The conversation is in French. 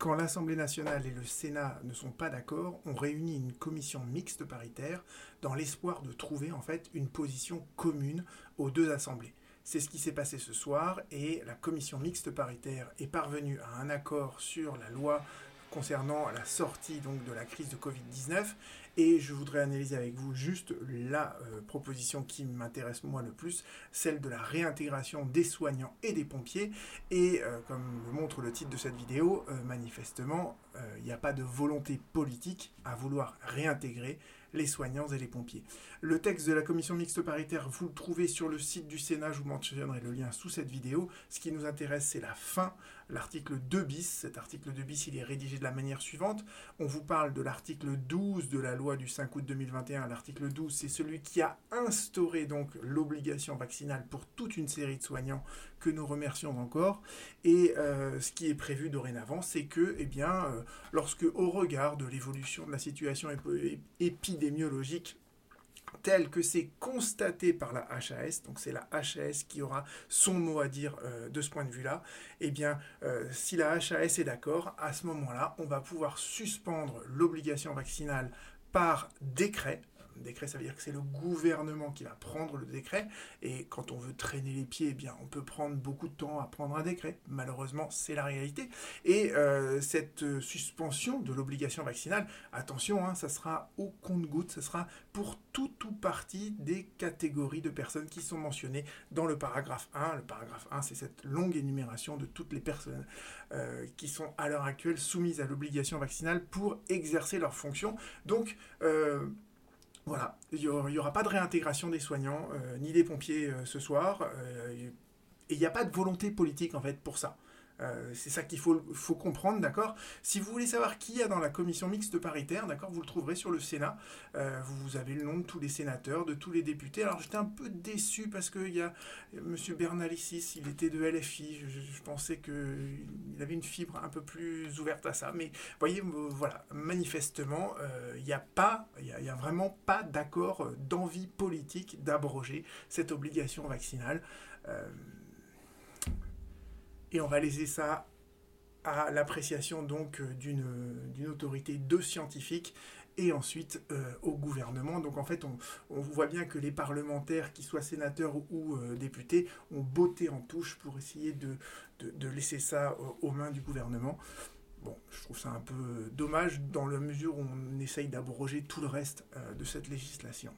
quand l'Assemblée nationale et le Sénat ne sont pas d'accord, on réunit une commission mixte paritaire dans l'espoir de trouver en fait une position commune aux deux assemblées. C'est ce qui s'est passé ce soir et la commission mixte paritaire est parvenue à un accord sur la loi concernant la sortie de la crise de Covid-19 et je voudrais analyser avec vous juste la euh, proposition qui m'intéresse moi le plus, celle de la réintégration des soignants et des pompiers et euh, comme le montre le titre de cette vidéo, euh, manifestement il n'y a pas de volonté politique à vouloir réintégrer les soignants et les pompiers. Le texte de la commission mixte paritaire, vous le trouvez sur le site du Sénat, je vous mentionnerai le lien sous cette vidéo. Ce qui nous intéresse, c'est la fin, l'article 2 bis. Cet article 2 bis, il est rédigé de la manière suivante. On vous parle de l'article 12 de la loi du 5 août 2021. L'article 12, c'est celui qui a instauré donc l'obligation vaccinale pour toute une série de soignants que nous remercions encore. Et euh, ce qui est prévu dorénavant, c'est que, eh bien, euh, lorsque au regard de l'évolution de la situation épidémiologique tel que c'est constaté par la HAS, donc c'est la HAS qui aura son mot à dire euh, de ce point de vue-là, eh bien, si la HAS est d'accord, à ce moment-là, on va pouvoir suspendre l'obligation vaccinale par décret, décret, ça veut dire que c'est le gouvernement qui va prendre le décret. Et quand on veut traîner les pieds, eh bien, on peut prendre beaucoup de temps à prendre un décret. Malheureusement, c'est la réalité. Et euh, cette euh, suspension de l'obligation vaccinale, attention, hein, ça sera au compte-goutte, ça sera pour tout ou partie des catégories de personnes qui sont mentionnées dans le paragraphe 1. Le paragraphe 1, c'est cette longue énumération de toutes les personnes euh, qui sont à l'heure actuelle soumises à l'obligation vaccinale pour exercer leurs fonctions. Donc, voilà, il n'y aura, pas de réintégration des soignants euh, ni des pompiers euh, ce soir. Euh, et il n'y a pas de volonté politique en fait pour ça. Euh, c'est ça qu'il faut, comprendre, d'accord? Si vous voulez savoir qui y a dans la commission mixte paritaire, d'accord, vous le trouverez sur le Sénat. Euh, vous avez le nom de tous les sénateurs, de tous les députés. Alors j'étais un peu déçu parce qu'il y a M. Bernalicis, il était de LFI. Je, pensais qu'il avait une fibre un peu plus ouverte à ça. Mais voyez, voilà, manifestement, euh, il n'y a pas, il n'y a, vraiment pas d'accord d'envie politique d'abroger cette obligation vaccinale. Et on va laisser ça à l'appréciation donc euh, d'une autorité de scientifiques et ensuite euh, au gouvernement. Donc en fait, on, voit bien que les parlementaires, qu'ils soient sénateurs ou, euh, députés, ont botté en touche pour essayer de, de, laisser ça aux mains du gouvernement. Bon, je trouve ça un peu dommage dans la mesure où on essaye d'abroger tout le reste de cette législation.